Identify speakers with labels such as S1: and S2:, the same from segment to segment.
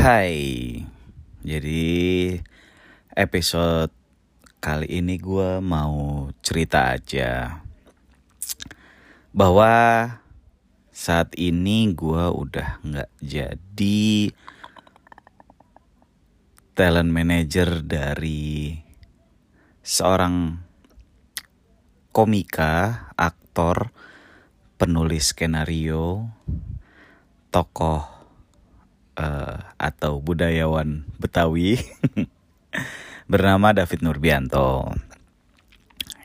S1: Hai, jadi episode kali ini gue mau cerita aja bahwa saat ini gue udah nggak jadi talent manager dari seorang komika, aktor, penulis skenario, tokoh uh, atau budayawan Betawi bernama David Nurbianto.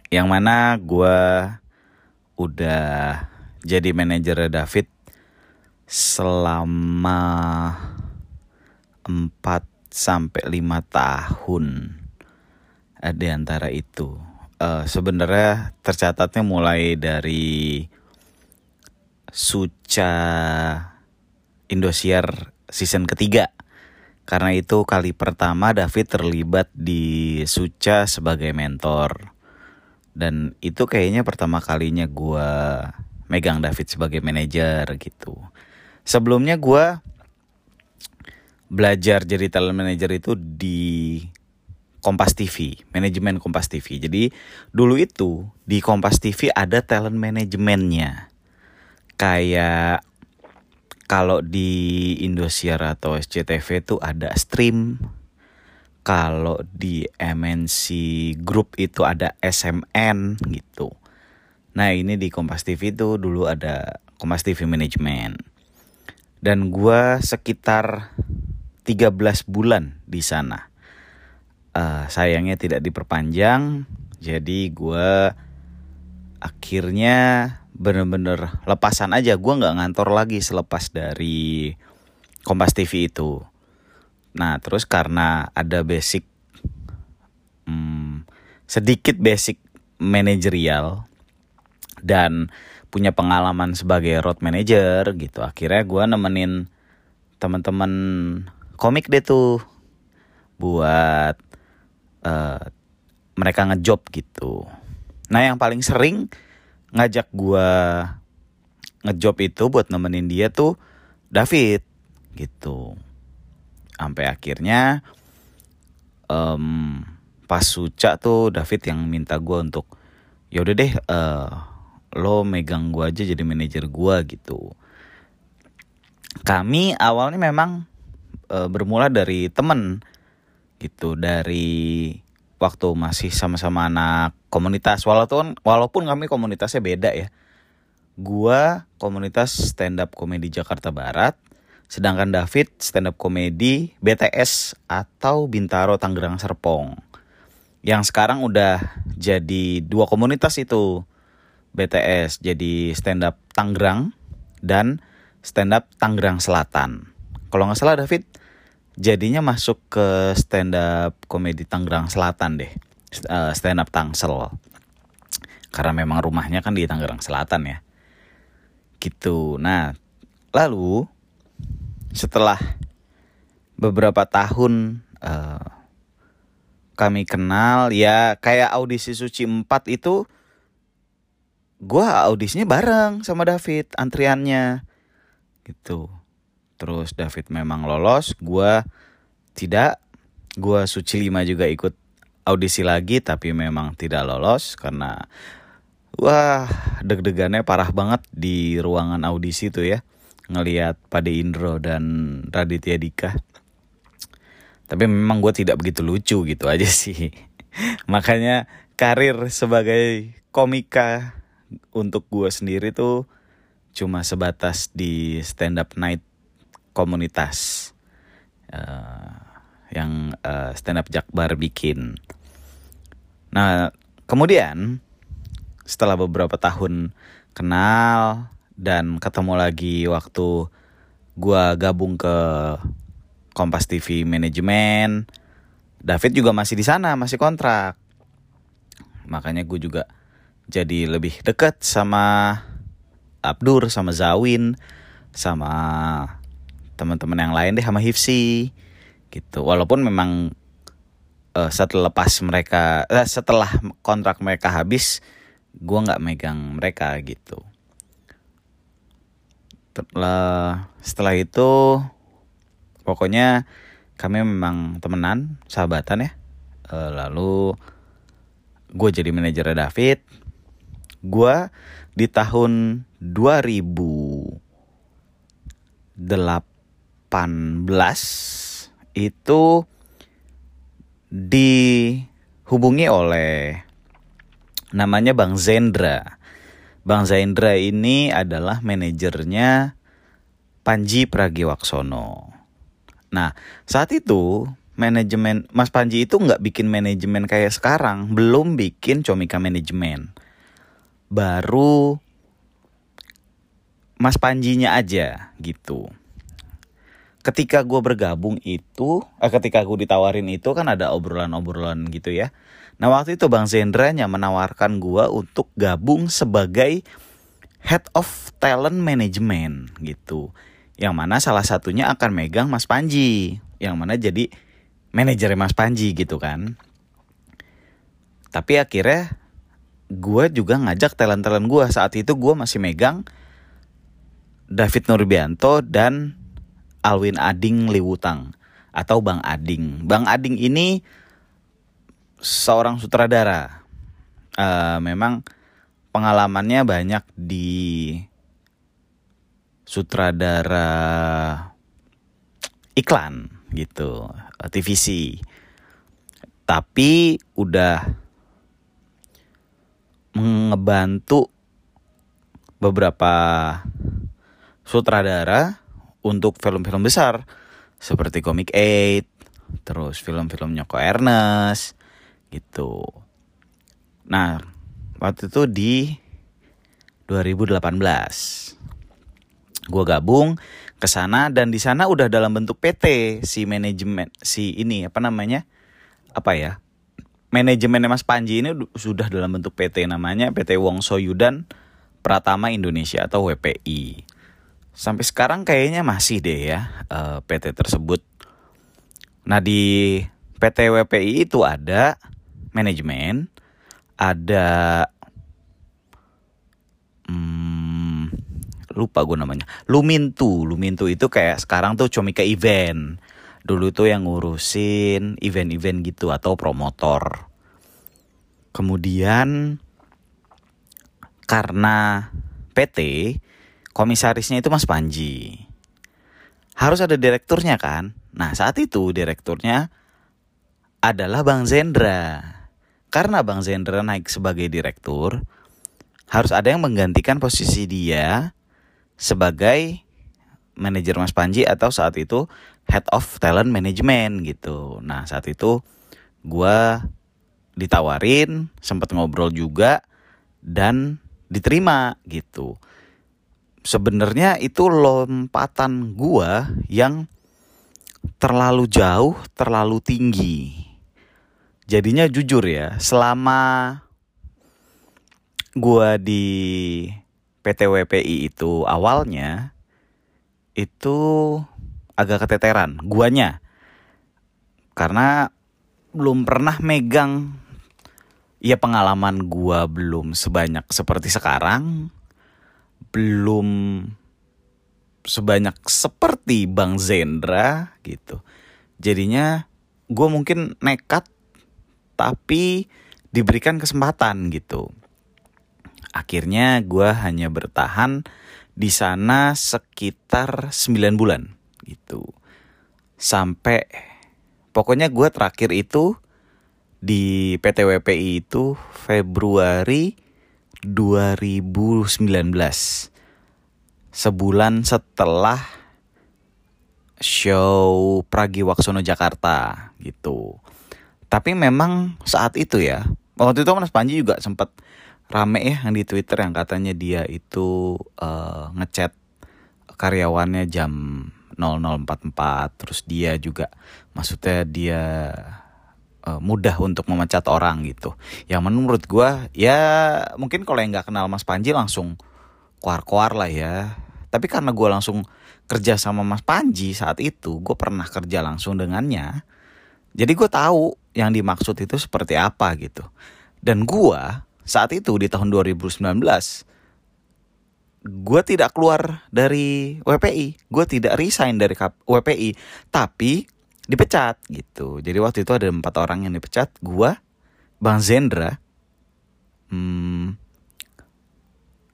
S1: Yang mana gue udah jadi manajer David selama 4 sampai 5 tahun di antara itu. Uh, sebenarnya tercatatnya mulai dari Suca Indosiar season ketiga. Karena itu kali pertama David terlibat di Suca sebagai mentor. Dan itu kayaknya pertama kalinya gue megang David sebagai manajer gitu. Sebelumnya gue belajar jadi talent manager itu di Kompas TV, manajemen Kompas TV. Jadi dulu itu di Kompas TV ada talent manajemennya kayak kalau di Indosiar atau SCTV itu ada stream kalau di MNC Group itu ada SMN gitu. Nah ini di Kompas TV itu dulu ada Kompas TV Management. Dan gue sekitar 13 bulan di sana. Uh, sayangnya tidak diperpanjang, jadi gue akhirnya bener-bener lepasan aja. Gue nggak ngantor lagi selepas dari Kompas TV itu. Nah terus karena ada basic hmm, sedikit basic manajerial dan punya pengalaman sebagai road manager gitu akhirnya gue nemenin teman-teman komik deh tuh buat uh, mereka ngejob gitu. Nah yang paling sering ngajak gua ngejob itu buat nemenin dia tuh David gitu. Sampai akhirnya um, pas suca tuh David yang minta gua untuk ya udah deh uh, lo megang gua aja jadi manajer gua gitu. Kami awalnya memang uh, bermula dari temen gitu. Dari waktu masih sama-sama anak komunitas. Walaupun walaupun kami komunitasnya beda ya. Gua komunitas stand up komedi Jakarta Barat sedangkan David stand up komedi BTS atau Bintaro Tangerang Serpong. Yang sekarang udah jadi dua komunitas itu BTS jadi stand up Tangerang dan stand up Tangerang Selatan. Kalau nggak salah David jadinya masuk ke stand up komedi Tangerang Selatan deh uh, stand up Tangsel. Karena memang rumahnya kan di Tangerang Selatan ya. Gitu. Nah lalu setelah beberapa tahun uh, kami kenal ya kayak audisi suci 4 itu gue audisinya bareng sama David antriannya. Gitu. Terus David memang lolos gue tidak. Gue Suci lima juga ikut audisi lagi tapi memang tidak lolos karena wah deg-degannya parah banget di ruangan audisi tuh ya ngelihat Pade Indro dan Raditya Dika tapi memang gue tidak begitu lucu gitu aja sih makanya karir sebagai komika untuk gue sendiri tuh cuma sebatas di stand up night komunitas uh, yang uh, stand up Jakbar bikin. Nah, kemudian setelah beberapa tahun kenal dan ketemu lagi waktu gua gabung ke Kompas TV manajemen, David juga masih di sana, masih kontrak. Makanya gue juga jadi lebih deket sama Abdur, sama Zawin, sama teman-teman yang lain deh sama Hifsi gitu walaupun memang uh, setelah lepas mereka uh, setelah kontrak mereka habis gue nggak megang mereka gitu. Setelah setelah itu pokoknya kami memang temenan sahabatan ya. Uh, lalu gue jadi manajernya David. Gue di tahun 2018 itu dihubungi oleh namanya Bang Zendra. Bang Zendra ini adalah manajernya Panji Pragiwaksono. Nah, saat itu manajemen Mas Panji itu nggak bikin manajemen kayak sekarang, belum bikin Comika manajemen. Baru Mas Panjinya aja gitu. Ketika gue bergabung itu, eh, ketika gue ditawarin itu kan ada obrolan-obrolan gitu ya. Nah waktu itu Bang Zendranya menawarkan gue untuk gabung sebagai Head of Talent Management gitu. Yang mana salah satunya akan megang Mas Panji. Yang mana jadi manajer Mas Panji gitu kan. Tapi akhirnya gue juga ngajak talent-talent gue saat itu gue masih megang David Nurbianto dan Alwin Ading Liwutang atau Bang Ading. Bang Ading ini seorang sutradara. Uh, memang pengalamannya banyak di sutradara iklan gitu TVC tapi udah ngebantu beberapa sutradara untuk film-film besar seperti Comic 8, terus film-filmnya Ko Ernest gitu. Nah, waktu itu di 2018 gue gabung ke sana dan di sana udah dalam bentuk PT si manajemen si ini apa namanya apa ya manajemennya Mas Panji ini sudah dalam bentuk PT namanya PT Wongso Yudan Pratama Indonesia atau WPI sampai sekarang kayaknya masih deh ya eh, PT tersebut. Nah di PT WPI itu ada manajemen ada lupa gue namanya. Lumintu. Lumintu itu kayak sekarang tuh Comika event. Dulu tuh yang ngurusin event-event gitu atau promotor. Kemudian karena PT komisarisnya itu Mas Panji harus ada direkturnya kan nah saat itu direkturnya adalah Bang Zendra karena Bang Zendra naik sebagai direktur harus ada yang menggantikan posisi dia sebagai manajer Mas Panji atau saat itu head of talent management gitu. Nah saat itu gue ditawarin, sempat ngobrol juga dan diterima gitu. Sebenarnya itu lompatan gue yang terlalu jauh, terlalu tinggi. Jadinya jujur ya, selama gue di PTWPI itu awalnya itu agak keteteran guanya karena belum pernah megang ya pengalaman gua belum sebanyak seperti sekarang belum sebanyak seperti Bang Zendra gitu. Jadinya gue mungkin nekat tapi diberikan kesempatan gitu. Akhirnya gue hanya bertahan di sana sekitar 9 bulan gitu. Sampai pokoknya gue terakhir itu di PTWPI itu Februari 2019 sebulan setelah show Pragiwaksono Jakarta gitu. Tapi memang saat itu ya waktu itu Mas Panji juga sempat rame ya yang di Twitter yang katanya dia itu uh, ngechat karyawannya jam 0044 terus dia juga maksudnya dia uh, mudah untuk memecat orang gitu. Yang menurut gue ya mungkin kalau yang nggak kenal Mas Panji langsung kuar-kuar lah ya. Tapi karena gue langsung kerja sama Mas Panji saat itu, gue pernah kerja langsung dengannya. Jadi gue tahu yang dimaksud itu seperti apa gitu. Dan gue saat itu di tahun 2019 gue tidak keluar dari WPI, gue tidak resign dari WPI, tapi dipecat gitu. Jadi waktu itu ada empat orang yang dipecat, gue, Bang Zendra, hmm,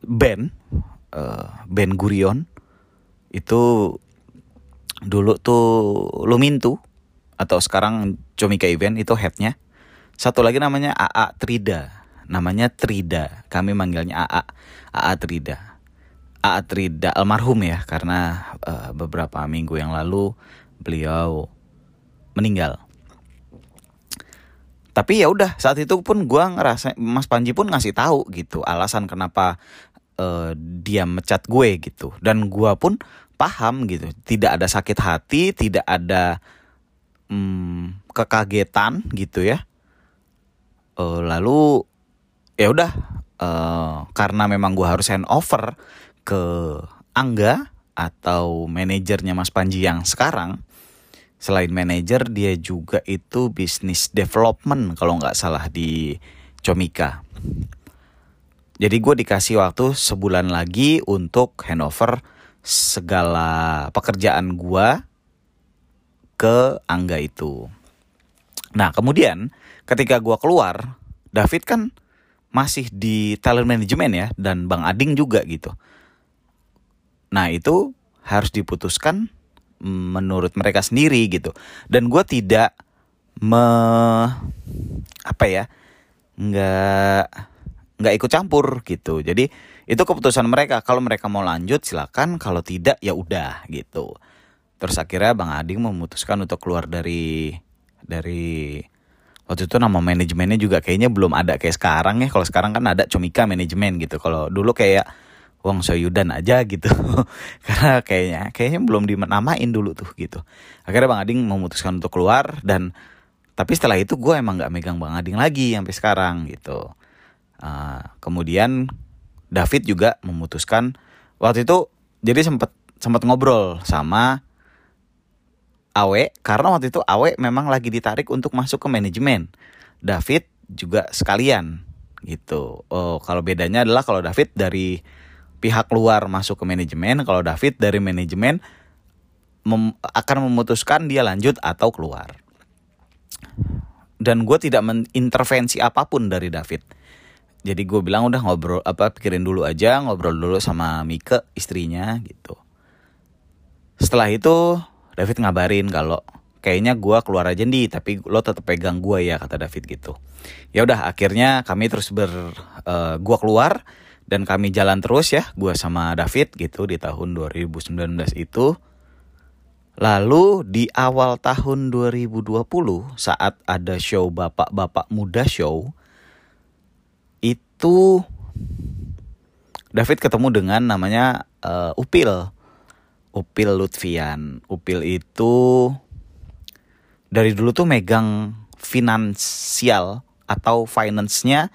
S1: Ben, uh, Ben Gurion, itu dulu tuh Lumintu atau sekarang Comika Event itu headnya. Satu lagi namanya AA Trida, namanya Trida. Kami manggilnya AA, AA Trida. AA Trida almarhum ya karena uh, beberapa minggu yang lalu beliau meninggal. Tapi ya udah saat itu pun gue ngerasa Mas Panji pun ngasih tahu gitu alasan kenapa uh, dia mecat gue gitu dan gue pun paham gitu tidak ada sakit hati tidak ada um, kekagetan gitu ya. Uh, lalu ya udah uh, karena memang gue harus hand over ke Angga atau manajernya Mas Panji yang sekarang selain manajer dia juga itu bisnis development kalau nggak salah di Comika. Jadi gue dikasih waktu sebulan lagi untuk handover segala pekerjaan gue ke Angga itu. Nah kemudian ketika gue keluar, David kan masih di talent management ya dan Bang Ading juga gitu. Nah itu harus diputuskan menurut mereka sendiri gitu. Dan gue tidak me apa ya nggak nggak ikut campur gitu. Jadi itu keputusan mereka. Kalau mereka mau lanjut silakan. Kalau tidak ya udah gitu. Terus akhirnya Bang Ading memutuskan untuk keluar dari dari waktu itu nama manajemennya juga kayaknya belum ada kayak sekarang ya kalau sekarang kan ada Comika manajemen gitu kalau dulu kayak Wong Soyudan aja gitu karena kayaknya kayaknya belum dinamain dulu tuh gitu akhirnya Bang Ading memutuskan untuk keluar dan tapi setelah itu gue emang nggak megang Bang Ading lagi sampai sekarang gitu uh, kemudian David juga memutuskan waktu itu jadi sempat sempat ngobrol sama Awe karena waktu itu Awe memang lagi ditarik untuk masuk ke manajemen. David juga sekalian gitu. Oh, kalau bedanya adalah kalau David dari pihak luar masuk ke manajemen, kalau David dari manajemen mem akan memutuskan dia lanjut atau keluar. Dan gue tidak mengintervensi apa pun dari David. Jadi gue bilang udah ngobrol apa pikirin dulu aja, ngobrol dulu sama Mika istrinya gitu. Setelah itu David ngabarin kalau kayaknya gue keluar aja nih tapi lo tetap pegang gue ya kata David gitu ya udah akhirnya kami terus ber uh, gue keluar dan kami jalan terus ya gue sama David gitu di tahun 2019 itu lalu di awal tahun 2020 saat ada show bapak-bapak muda show itu David ketemu dengan namanya uh, Upil Upil Lutfian. Upil itu dari dulu tuh megang finansial atau finance-nya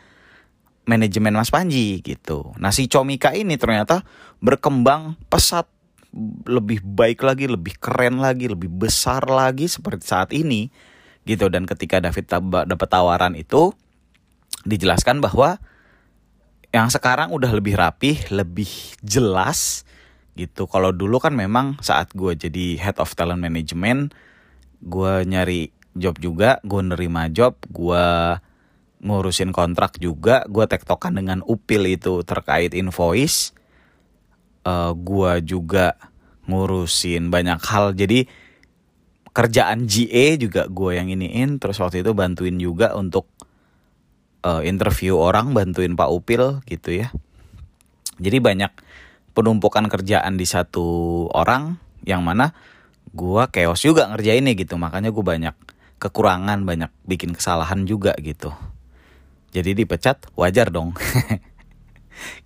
S1: manajemen Mas Panji gitu. Nah si Comika ini ternyata berkembang pesat lebih baik lagi, lebih keren lagi, lebih besar lagi seperti saat ini gitu. Dan ketika David dapat tawaran itu dijelaskan bahwa yang sekarang udah lebih rapih, lebih jelas, gitu kalau dulu kan memang saat gue jadi head of talent management gue nyari job juga gue nerima job gue ngurusin kontrak juga gue tektokan dengan upil itu terkait invoice. Uh, eh, gue juga ngurusin banyak hal. Jadi kerjaan GA juga gue yang iniin. Terus waktu itu bantuin juga untuk uh, interview orang bantuin Pak Upil gitu ya. Jadi banyak penumpukan kerjaan di satu orang yang mana gue chaos juga ngerjainnya gitu. Makanya gue banyak kekurangan banyak bikin kesalahan juga gitu jadi dipecat wajar dong.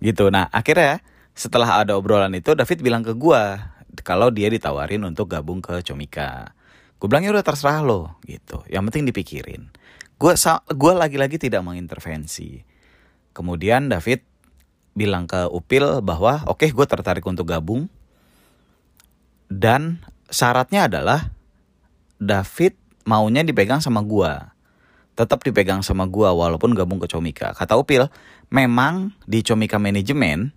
S1: Gitu. Nah akhirnya setelah ada obrolan itu David bilang ke gue kalau dia ditawarin untuk gabung ke Comika. Gue bilangnya udah terserah lo gitu. Yang penting dipikirin. Gue gue lagi-lagi tidak mengintervensi. Kemudian David bilang ke Upil bahwa oke okay, gue tertarik untuk gabung. Dan syaratnya adalah David maunya dipegang sama gue tetap dipegang sama gue walaupun gabung ke Comika kata Upil memang di Comika manajemen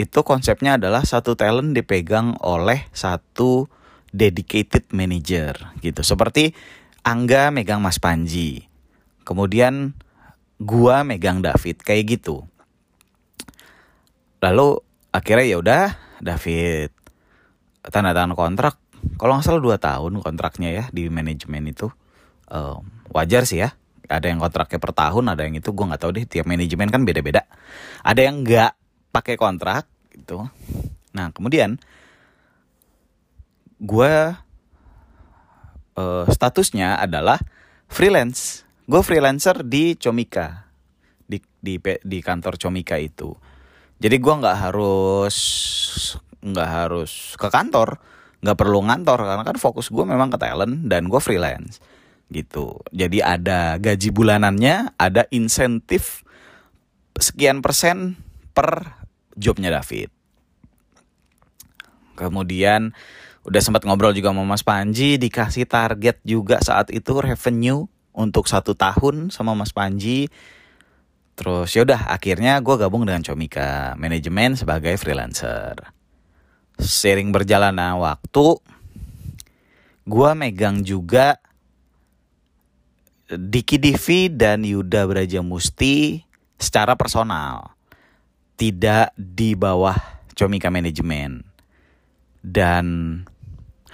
S1: itu konsepnya adalah satu talent dipegang oleh satu dedicated manager gitu. Seperti Angga megang Mas Panji. Kemudian gua megang David kayak gitu. Lalu akhirnya ya udah David tanda tangan kontrak kalau nggak salah dua tahun kontraknya ya di manajemen itu um, wajar sih ya ada yang kontraknya per tahun ada yang itu gue nggak tahu deh tiap manajemen kan beda-beda. Ada yang nggak pakai kontrak gitu. Nah kemudian gue uh, statusnya adalah freelance. Gue freelancer di Comika di di di kantor Comika itu. Jadi gue nggak harus nggak harus ke kantor nggak perlu ngantor karena kan fokus gue memang ke talent dan gue freelance gitu. Jadi ada gaji bulanannya ada insentif sekian persen per jobnya David. Kemudian udah sempat ngobrol juga sama Mas Panji dikasih target juga saat itu revenue untuk satu tahun sama Mas Panji. Terus yaudah akhirnya gue gabung dengan Comika manajemen sebagai freelancer. Sering berjalannya waktu gue megang juga Diki Divi dan Yuda Braja Musti secara personal tidak di bawah Comika Manajemen dan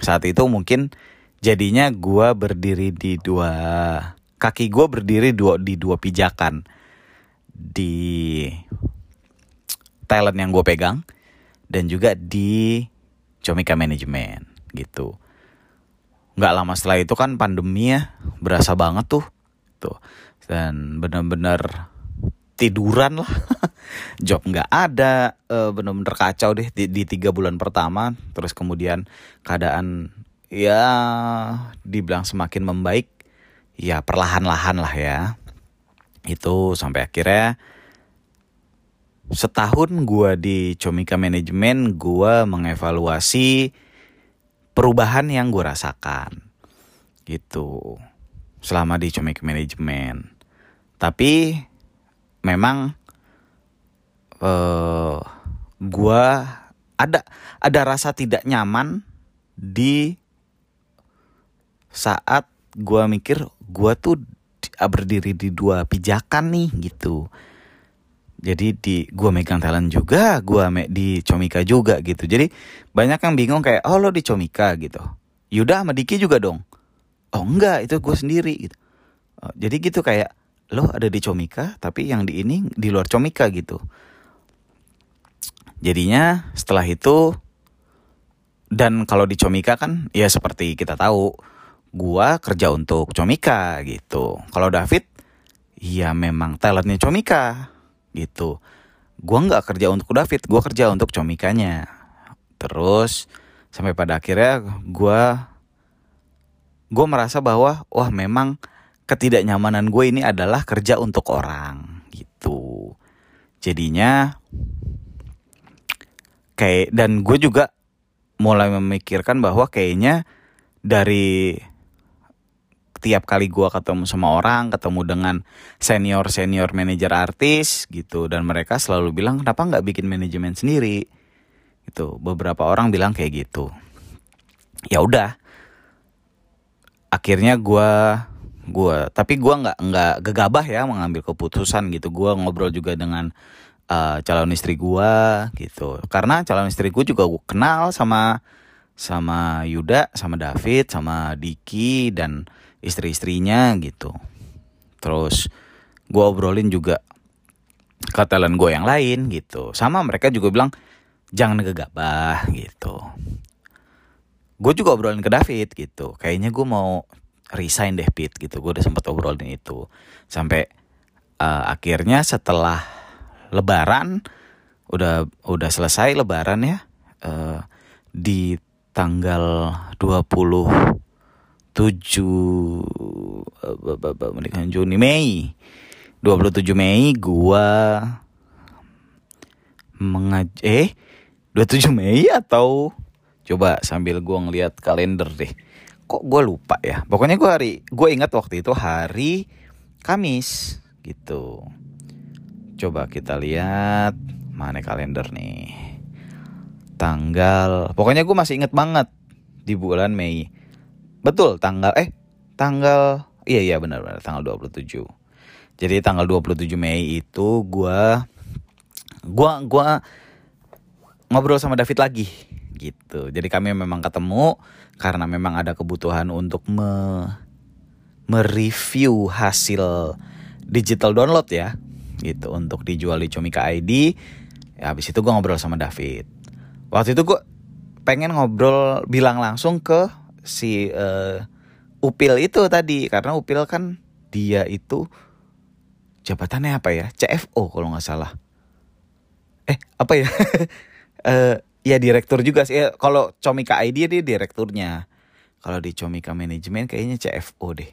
S1: saat itu mungkin jadinya gue berdiri di dua kaki gue berdiri dua di dua pijakan di talent yang gue pegang dan juga di Comika Management gitu. Nggak lama setelah itu kan pandemi ya berasa banget tuh. Tuh. Dan bener-bener tiduran lah. Job nggak ada uh, bener-bener kacau deh di, di tiga bulan pertama. Terus kemudian keadaan ya dibilang semakin membaik ya perlahan-lahan lah ya. Itu sampai akhirnya setahun gue di Comika Manajemen gue mengevaluasi perubahan yang gue rasakan. Gitu. Selama di Comika Manajemen tapi memang eh, gue ada ada rasa tidak nyaman di saat gue mikir gue tuh berdiri di dua pijakan nih gitu jadi di gua megang talent juga gua me, di Comika juga gitu. Jadi banyak yang bingung kayak oh lo di Comika gitu. Yuda sama Diki juga dong. Oh enggak itu gue sendiri gitu. Oh, jadi gitu kayak lo ada di Comika tapi yang di ini di luar Comika gitu. Jadinya setelah itu dan kalau di Comika kan ya seperti kita tahu gua kerja untuk Comika gitu. Kalau David ya memang talentnya Comika gitu. Gue nggak kerja untuk David gue kerja untuk comikanya. Terus sampai pada akhirnya gue gue merasa bahwa wah memang ketidaknyamanan gue ini adalah kerja untuk orang gitu. Jadinya kayak dan gue juga mulai memikirkan bahwa kayaknya dari tiap kali gue ketemu sama orang ketemu dengan senior senior manajer artis gitu. Dan mereka selalu bilang kenapa nggak bikin manajemen sendiri? Gitu. Beberapa orang bilang kayak gitu. Ya udah. Akhirnya gue gue tapi gue nggak nggak gegabah ya mengambil keputusan gitu. Gue ngobrol juga dengan uh, calon istri gue gitu. Karena calon istri gue juga gue kenal sama sama Yuda sama David sama Diki dan istri-istrinya gitu. Terus gue obrolin juga ke talent gue yang lain gitu. Sama mereka juga bilang jangan gegabah gitu. Gue juga obrolin ke David gitu. Kayaknya gue mau resign deh Pit gitu. Gue udah sempet obrolin itu. Sampai uh, akhirnya setelah Lebaran udah udah selesai Lebaran ya uh, di tanggal 20 7 menikah Juni Mei. 27 Mei gua mengaj eh 27 Mei atau? Coba sambil gua ngeliat kalender deh. Kok gue lupa ya? Pokoknya gue hari gue ingat waktu itu hari Kamis gitu. Coba kita lihat mana kalender nih. Tanggal pokoknya gue masih inget banget di bulan Mei betul tanggal eh tanggal iya iya benar benar tanggal 27 jadi tanggal 27 Mei itu gue gua gua ngobrol sama David lagi gitu. Jadi kami memang ketemu karena memang ada kebutuhan untuk me mereview hasil digital download ya gitu untuk dijual di Comika ID ya habis itu gue ngobrol sama David. Waktu itu gue pengen ngobrol bilang langsung ke si uh, Upil itu tadi. Karena Upil kan dia itu jabatannya apa ya? CFO kalau nggak salah. Eh apa ya? Uh, ya direktur juga sih. Ya, kalau Comika ID dia direkturnya. Kalau di Comika Manajemen kayaknya CFO deh.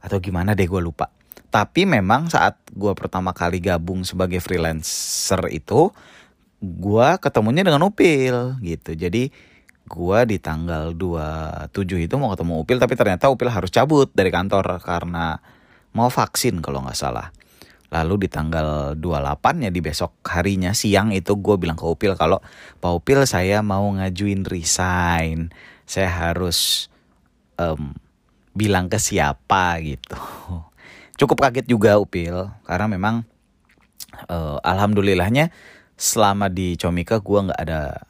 S1: Atau gimana deh gue lupa. Tapi memang saat gue pertama kali gabung sebagai freelancer itu gue ketemunya dengan Upil gitu. Jadi gue di tanggal 27 itu mau ketemu Upil tapi ternyata Upil harus cabut dari kantor karena mau vaksin kalau nggak salah. Lalu di tanggal 28 ya di besok harinya siang itu gue bilang ke Upil kalau Pak Upil saya mau ngajuin resign. Saya harus um, bilang ke siapa gitu. Cukup kaget juga Upil karena memang uh, alhamdulillahnya selama di Comika gue nggak ada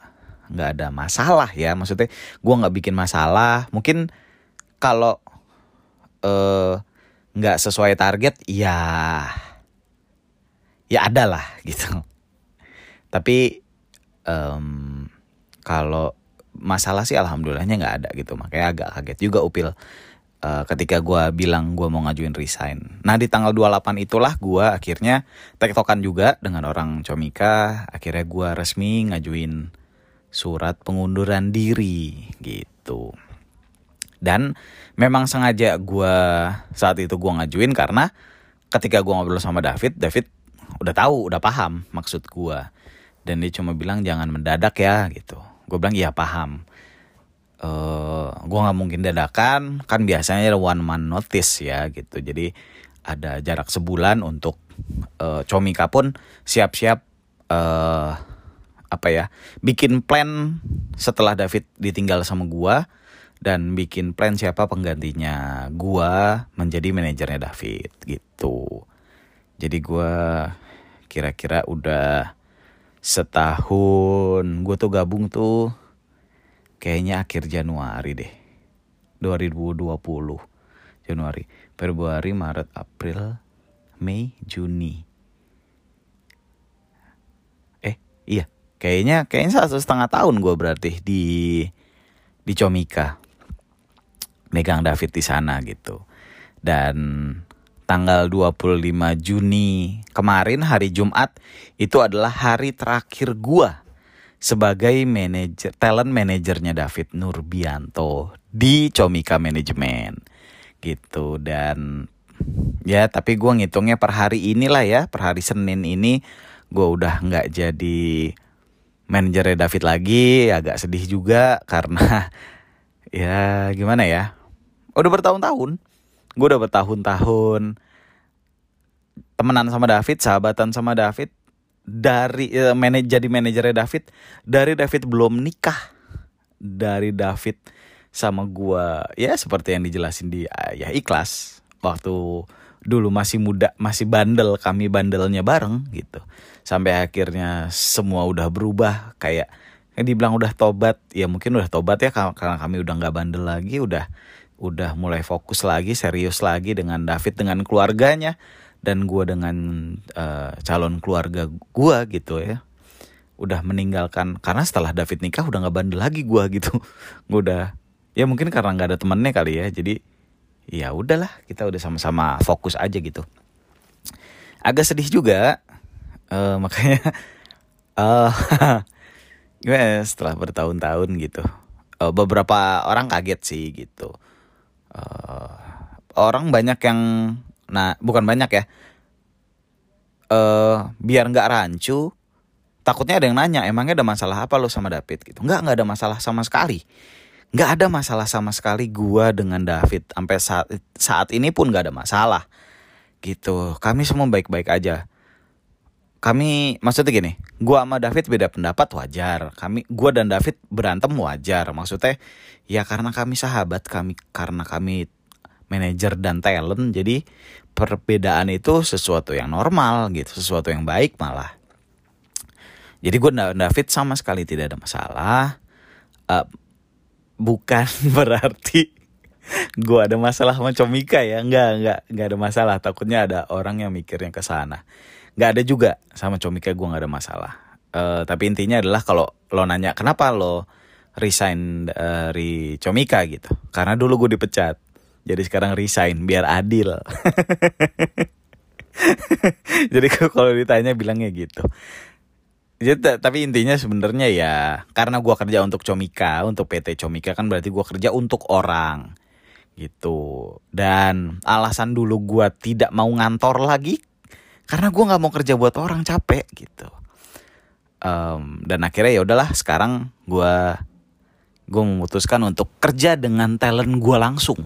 S1: nggak ada masalah ya maksudnya gue nggak bikin masalah mungkin kalau eh, nggak sesuai target ya ya ada lah gitu tapi um, kalau masalah sih alhamdulillahnya nggak ada gitu makanya agak kaget juga upil uh, ketika gue bilang gue mau ngajuin resign. Nah di tanggal 28 itulah gue akhirnya tektokan juga dengan orang Comika. Akhirnya gue resmi ngajuin surat pengunduran diri gitu. Dan memang sengaja gue saat itu gue ngajuin karena ketika gue ngobrol sama David, David udah tahu, udah paham maksud gue. Dan dia cuma bilang jangan mendadak ya gitu. Gue bilang iya paham uh, eh, gue nggak mungkin dadakan kan biasanya one man notice ya gitu jadi ada jarak sebulan untuk uh, Comika pun siap-siap uh, apa ya bikin plan setelah David ditinggal sama gua dan bikin plan siapa penggantinya. Gua menjadi manajernya David gitu. Jadi gua kira-kira udah setahun gue tuh gabung tuh kayaknya akhir Januari deh 2020 Januari. Februari Maret April Mei Juni. Eh iya kayaknya kayaknya satu setengah tahun gue berarti di di Comika. Megang David di sana gitu. Dan tanggal 25 Juni kemarin hari Jumat itu adalah hari terakhir gua sebagai manajer talent manajernya David Nurbianto di Comika Manajemen gitu. Dan ya tapi gue ngitungnya per hari inilah ya per hari Senin ini gue udah nggak jadi manajernya David lagi agak sedih juga karena ya gimana ya udah bertahun-tahun. Gue udah bertahun-tahun temenan sama David sahabatan sama David dari uh, manaj jadi manajernya David dari David belum nikah dari David sama gua ya seperti yang dijelasin di uh, ya ikhlas waktu dulu masih muda masih bandel kami bandelnya bareng gitu sampai akhirnya semua udah berubah. Kayak yang dibilang udah tobat ya mungkin udah tobat ya karena kami udah nggak bandel lagi udah udah mulai fokus lagi serius lagi dengan David dengan keluarganya dan gue dengan uh, calon keluarga gue gitu ya. Udah meninggalkan karena setelah David nikah udah nggak bandel lagi gue gitu. Gue udah ya mungkin karena nggak ada temennya kali ya jadi ya udahlah kita udah sama-sama fokus aja gitu. Agak sedih juga uh, makanya uh, gue setelah bertahun-tahun gitu uh, beberapa orang kaget sih gitu uh, orang banyak yang Nah, bukan banyak ya. Eh, uh, biar nggak rancu, takutnya ada yang nanya, emangnya ada masalah apa lo sama David gitu? Nggak, nggak ada masalah sama sekali. Nggak ada masalah sama sekali gua dengan David sampai saat saat ini pun nggak ada masalah. Gitu. Kami semua baik-baik aja. Kami maksudnya gini, gua sama David beda pendapat wajar. Kami gua dan David berantem wajar. Maksudnya ya karena kami sahabat, kami karena kami manajer dan talent jadi perbedaan itu sesuatu yang normal gitu, sesuatu yang baik malah. Jadi gue dan David sama sekali tidak ada masalah. Uh, bukan berarti gue ada masalah sama Comika ya, enggak enggak enggak ada masalah. Takutnya ada orang yang mikirnya ke sana nggak ada juga. Sama comika gue nggak ada masalah. Uh, tapi intinya adalah kalau lo nanya kenapa lo resign dari comika? gitu. Karena dulu gue dipecat. Jadi sekarang resign biar adil. Jadi kalau ditanya bilangnya gitu. Jadi tapi intinya sebenarnya ya karena gue kerja untuk Comika untuk PT Comika kan berarti gue kerja untuk orang gitu. Dan alasan dulu gue tidak mau ngantor lagi karena gue nggak mau kerja buat orang capek gitu. Um, dan akhirnya ya udahlah sekarang gue gue memutuskan untuk kerja dengan talent gue langsung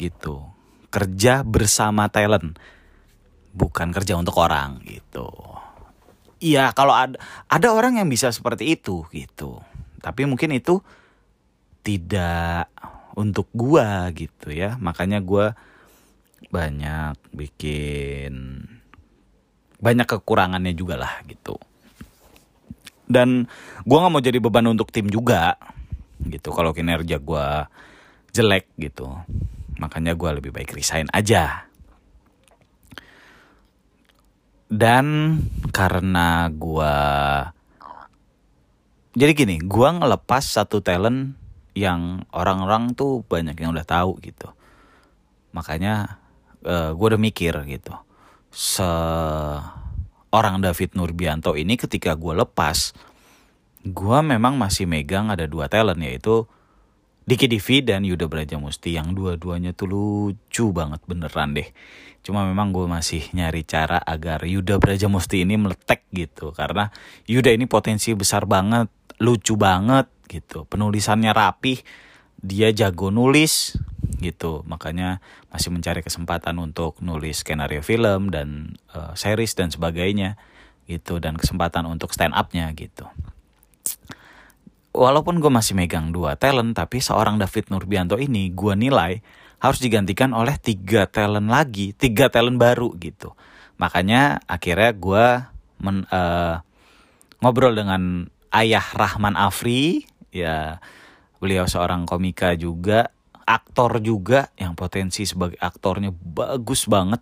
S1: gitu. Kerja bersama talent bukan kerja untuk orang gitu. Iya kalau ada ada orang yang bisa seperti itu gitu. Tapi mungkin itu tidak untuk gua gitu ya. Makanya gua banyak bikin banyak kekurangannya juga lah gitu. Dan gue nggak mau jadi beban untuk tim juga gitu. Kalau kinerja gue jelek gitu. Makanya gue lebih baik resign aja. Dan karena gue jadi gini gue ngelepas satu talent yang orang-orang tuh banyak yang udah tahu gitu. Makanya uh, eh, gue udah mikir gitu seorang David Nurbianto ini ketika gue lepas, gue memang masih megang ada dua talent yaitu Diki Divi dan Yuda Brajamusti yang dua-duanya tuh lucu banget beneran deh. Cuma memang gue masih nyari cara agar Yuda Brajamusti ini meletek gitu karena Yuda ini potensi besar banget, lucu banget gitu. Penulisannya rapih, dia jago nulis, gitu. Makanya masih mencari kesempatan untuk nulis skenario film dan uh, series dan sebagainya gitu dan kesempatan untuk stand upnya gitu. Walaupun gue masih megang dua talent tapi seorang David Nurbianto ini gue nilai harus digantikan oleh tiga talent lagi tiga talent baru gitu. Makanya akhirnya gue uh, ngobrol dengan ayah Rahman Afri ya beliau seorang komika juga aktor juga yang potensi sebagai aktornya bagus banget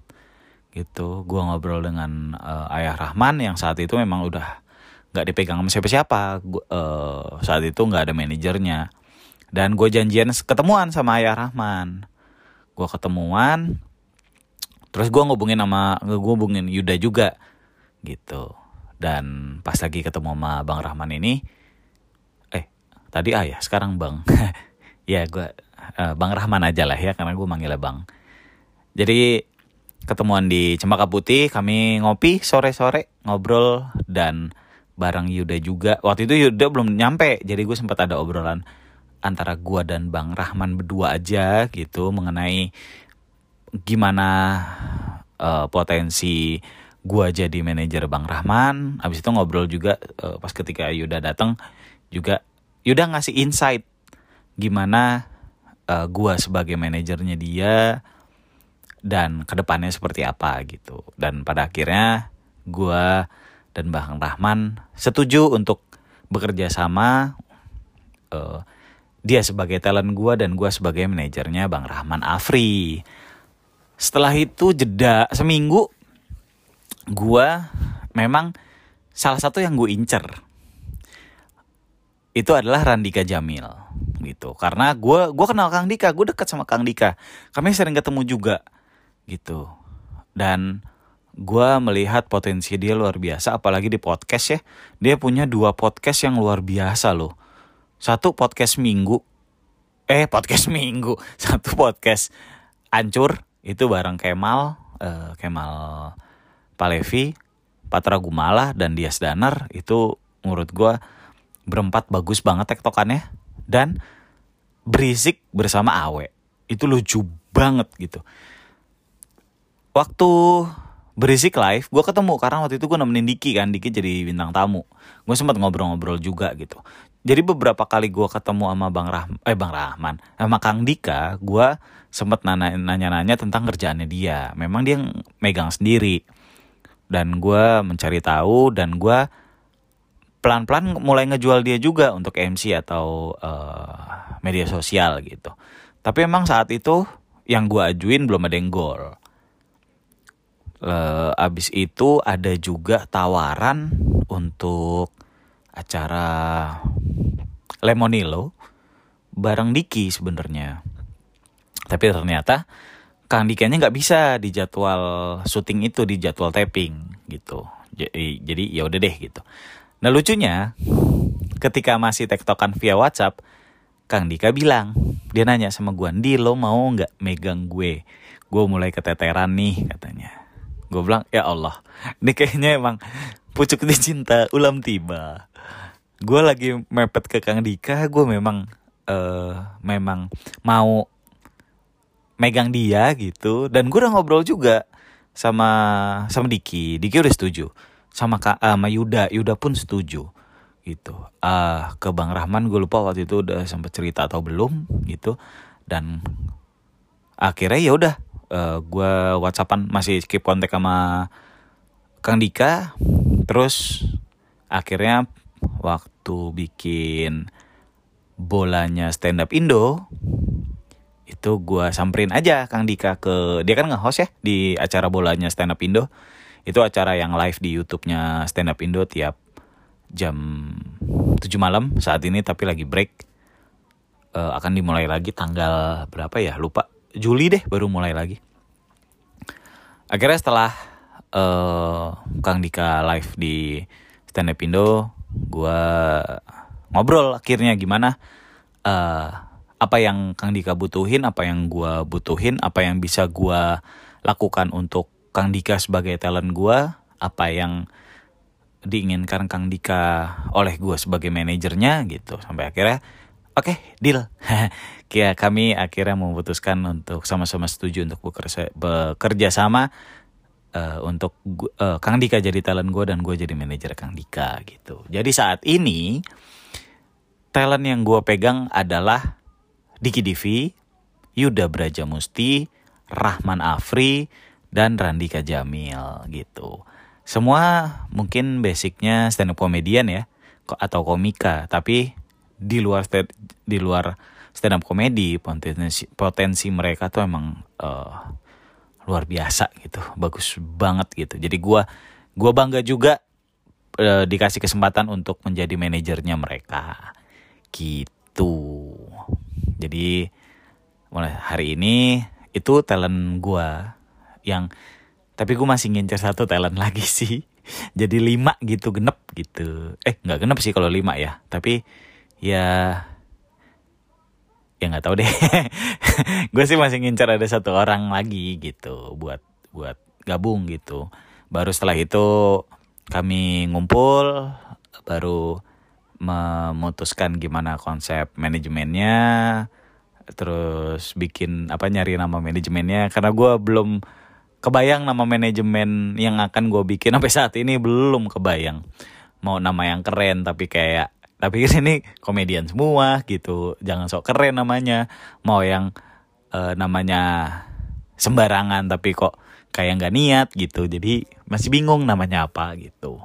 S1: gitu. Gue ngobrol dengan uh, ayah Rahman yang saat itu memang udah nggak dipegang sama siapa-siapa. Uh, saat itu nggak ada manajernya. Dan gue janjian ketemuan sama ayah Rahman. Gue ketemuan terus gue ngubungin sama gue hubungin Yuda juga gitu. Dan pas lagi ketemu sama Bang Rahman ini eh tadi ayah sekarang Bang. Ya gue uh, Bang Rahman aja lah ya karena gue manggilnya Bang. Jadi ketemuan di Cempaka Putih kami ngopi sore-sore ngobrol dan bareng Yuda juga. Waktu itu Yuda belum nyampe jadi gue sempat ada obrolan antara gue dan Bang Rahman berdua aja gitu mengenai gimana uh, potensi gue jadi manajer Bang Rahman. Abis itu ngobrol juga uh, pas ketika Yuda datang juga Yuda ngasih insight gimana uh, gua sebagai manajernya dia dan ke depannya seperti apa gitu. Dan pada akhirnya gua dan Bang Rahman setuju untuk bekerja sama uh, dia sebagai talent gua dan gua sebagai manajernya Bang Rahman Afri. Setelah itu jeda seminggu gua memang salah satu yang gue incer itu adalah Randika Jamil gitu. Karena gue gua kenal Kang Dika gue deket sama Kang Dika. Kami sering ketemu juga gitu. Dan gue melihat potensi dia luar biasa apalagi di podcast ya. Dia punya dua podcast yang luar biasa loh. Satu podcast minggu eh podcast minggu. Satu podcast ancur itu bareng Kemal uh, Kemal Palevi Patra Gumala dan Dias Danar itu menurut gue berempat bagus banget tektokannya. Dan berisik bersama Awe. Itu lucu banget gitu. Waktu berisik live gue ketemu karena waktu itu gue nemenin Diki kan Diki jadi bintang tamu. Gue sempat ngobrol-ngobrol juga gitu. Jadi beberapa kali gue ketemu sama bang Rah eh bang Rahman sama Kang Dika gue sempat nanya-nanya tentang kerjaannya dia. Memang dia megang sendiri. Dan gue mencari tahu dan gue pelan-pelan mulai ngejual dia juga untuk MC atau uh, media sosial gitu tapi emang saat itu yang gue ajuin belum ada yang gol. Uh, abis itu ada juga tawaran untuk acara Lemonilo bareng Diki sebenarnya. Tapi ternyata Kang Dikinya nggak bisa di jadwal syuting itu di jadwal taping gitu. Jadi jadi ya udah deh gitu. Nah lucunya ketika masih tektokan via WhatsApp, Kang Dika bilang, dia nanya sama gue, Di lo mau nggak megang gue? Gue mulai keteteran nih katanya. Gue bilang, ya Allah, ini kayaknya emang pucuk di cinta ulam tiba. Gue lagi mepet ke Kang Dika, gue memang uh, memang mau megang dia gitu. Dan gue udah ngobrol juga sama sama Diki. Diki udah setuju. Sama Kak uh, sama Yuda, Yuda pun setuju gitu. Uh, ke Bang Rahman gue lupa waktu itu udah sempat cerita atau belum gitu. Dan akhirnya ya udah uh, eh, gue WhatsAppan masih keep kontak sama Kang Dika. Terus akhirnya waktu bikin bolanya stand up Indo itu gue samperin aja Kang Dika ke dia kan nge-host ya di acara bolanya stand up Indo itu acara yang live di YouTube-nya stand up Indo tiap jam 7 malam saat ini tapi lagi break. Uh, akan dimulai lagi tanggal berapa ya? Lupa. Juli deh baru mulai lagi. Akhirnya setelah uh, Kang Dika live di stand up Indo gue ngobrol akhirnya gimana uh, apa yang Kang Dika butuhin apa yang gue butuhin apa yang bisa gue lakukan untuk Kang Dika sebagai talent gue apa yang diinginkan Kang Dika oleh gue sebagai manajernya gitu sampai akhirnya oke okay, deal. Kia kami akhirnya memutuskan untuk sama-sama setuju untuk bekerja bekerja sama uh, untuk uh, Kang Dika jadi talent gue dan gue jadi manajer Kang Dika gitu. Jadi saat ini talent yang gue pegang adalah Diki Divi Yuda Braja Musti Rahman Afri dan Randika Jamil gitu. Semua mungkin basicnya stand up komedian ya atau komika tapi di luar stand, di luar stand up komedi potensi potensi mereka tuh emang uh, luar biasa gitu bagus banget gitu. Jadi gue gua bangga juga uh, dikasih kesempatan untuk menjadi manajernya mereka gitu. Jadi mulai hari ini itu talent gue yang tapi gue masih ngincer satu talent lagi sih. Jadi lima gitu genep gitu. Eh nggak genep sih kalau lima ya. Tapi ya ya nggak tahu deh. Gue sih masih ngincer ada satu orang lagi gitu buat buat gabung gitu. Baru setelah itu kami ngumpul baru memutuskan gimana konsep manajemennya terus bikin apa nyari nama manajemennya. Karena gue belum kebayang nama manajemen yang akan gue bikin sampai saat ini? Belum kebayang. Mau nama yang keren tapi kayak tapi ini komedian semua gitu. Jangan sok keren namanya. Mau yang uh, namanya sembarangan tapi kok kayak nggak niat gitu. Jadi masih bingung namanya apa gitu.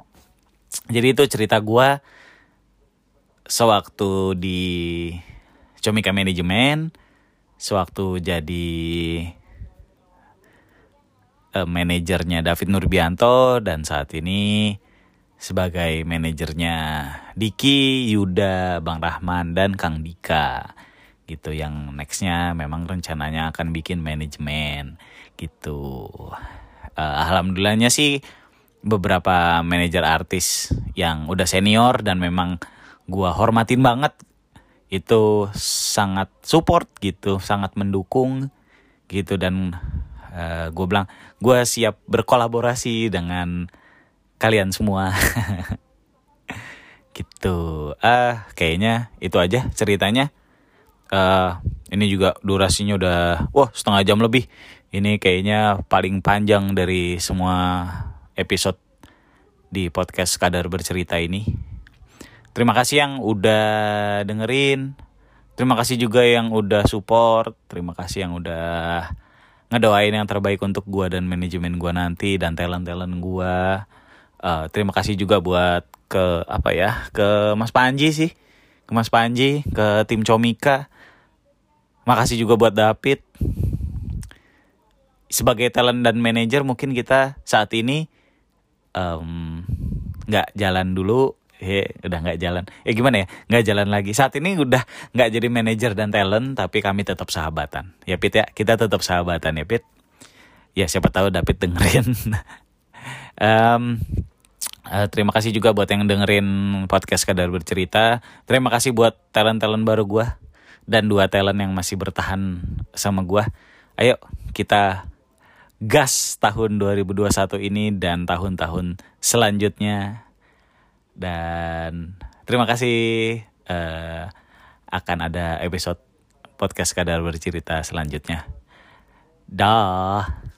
S1: Jadi itu cerita gue sewaktu di Comika Manajemen sewaktu jadi uh, manajernya David Nurbianto dan saat ini sebagai manajernya Diki, Yuda, Bang Rahman dan Kang Dika. Gitu yang nextnya memang rencananya akan bikin manajemen. Gitu. Uh, alhamdulillahnya sih beberapa manajer artis yang udah senior dan memang gua hormatin banget itu sangat support gitu sangat mendukung gitu dan eh, gue bilang gue siap berkolaborasi dengan kalian semua gitu ah uh, kayaknya itu aja ceritanya uh, Ini juga durasinya udah wah setengah jam lebih. Ini kayaknya paling panjang dari semua episode di podcast Kadar Bercerita ini. Terima kasih yang udah dengerin. Terima kasih juga yang udah support. Terima kasih yang udah ngedoain yang terbaik untuk gua dan manajemen gua nanti dan talent-talent gua. Uh, terima kasih juga buat ke apa ya ke Mas Panji sih, ke Mas Panji, ke tim Comika. Makasih juga buat David. Sebagai talent dan manajer mungkin kita saat ini nggak um, jalan dulu he udah nggak jalan. Ya gimana ya? Nggak jalan lagi. Saat ini udah nggak jadi manajer dan talent tapi kami tetap sahabatan. Ya Pit ya? Kita tetap sahabatan ya Pit? Ya siapa tahu David dengerin. Um, uh, terima kasih juga buat yang dengerin podcast kadar bercerita. Terima kasih buat talent talent baru gue dan dua talent yang masih bertahan sama gue ayo kita gas tahun 2021 ini dan tahun-tahun selanjutnya dan terima kasih uh, akan ada episode podcast kadar bercerita selanjutnya. Dah